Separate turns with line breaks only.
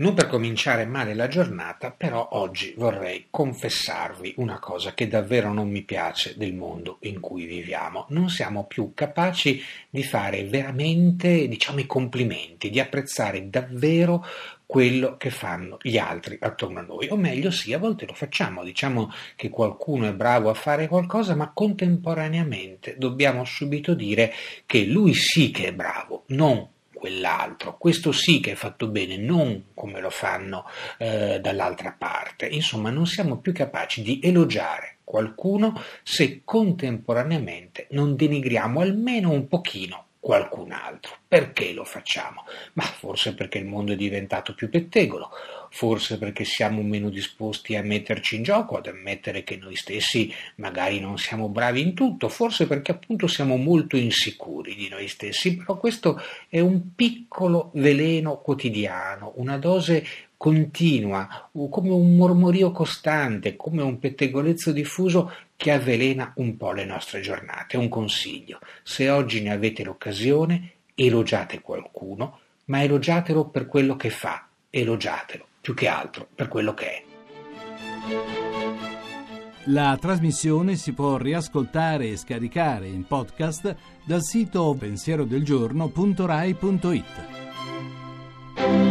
Non per cominciare male la giornata, però oggi vorrei confessarvi una cosa che davvero non mi piace del mondo in cui viviamo. Non siamo più capaci di fare veramente, diciamo, i complimenti, di apprezzare davvero quello che fanno gli altri attorno a noi, o meglio sì, a volte lo facciamo, diciamo che qualcuno è bravo a fare qualcosa, ma contemporaneamente dobbiamo subito dire che lui sì che è bravo, non quell'altro. Questo sì che è fatto bene, non come lo fanno eh, dall'altra parte. Insomma, non siamo più capaci di elogiare qualcuno se contemporaneamente non denigriamo almeno un pochino qualcun altro. Perché lo facciamo? Ma forse perché il mondo è diventato più pettegolo, forse perché siamo meno disposti a metterci in gioco, ad ammettere che noi stessi magari non siamo bravi in tutto, forse perché appunto siamo molto insicuri di noi stessi, però questo è un piccolo veleno quotidiano, una dose continua, come un mormorio costante, come un pettegolezzo diffuso che avvelena un po' le nostre giornate. Un consiglio, se oggi ne avete l'occasione, elogiate qualcuno, ma elogiatelo per quello che fa, elogiatelo più che altro per quello che è.
La trasmissione si può riascoltare e scaricare in podcast dal sito pensierodelgiorno.rai.it.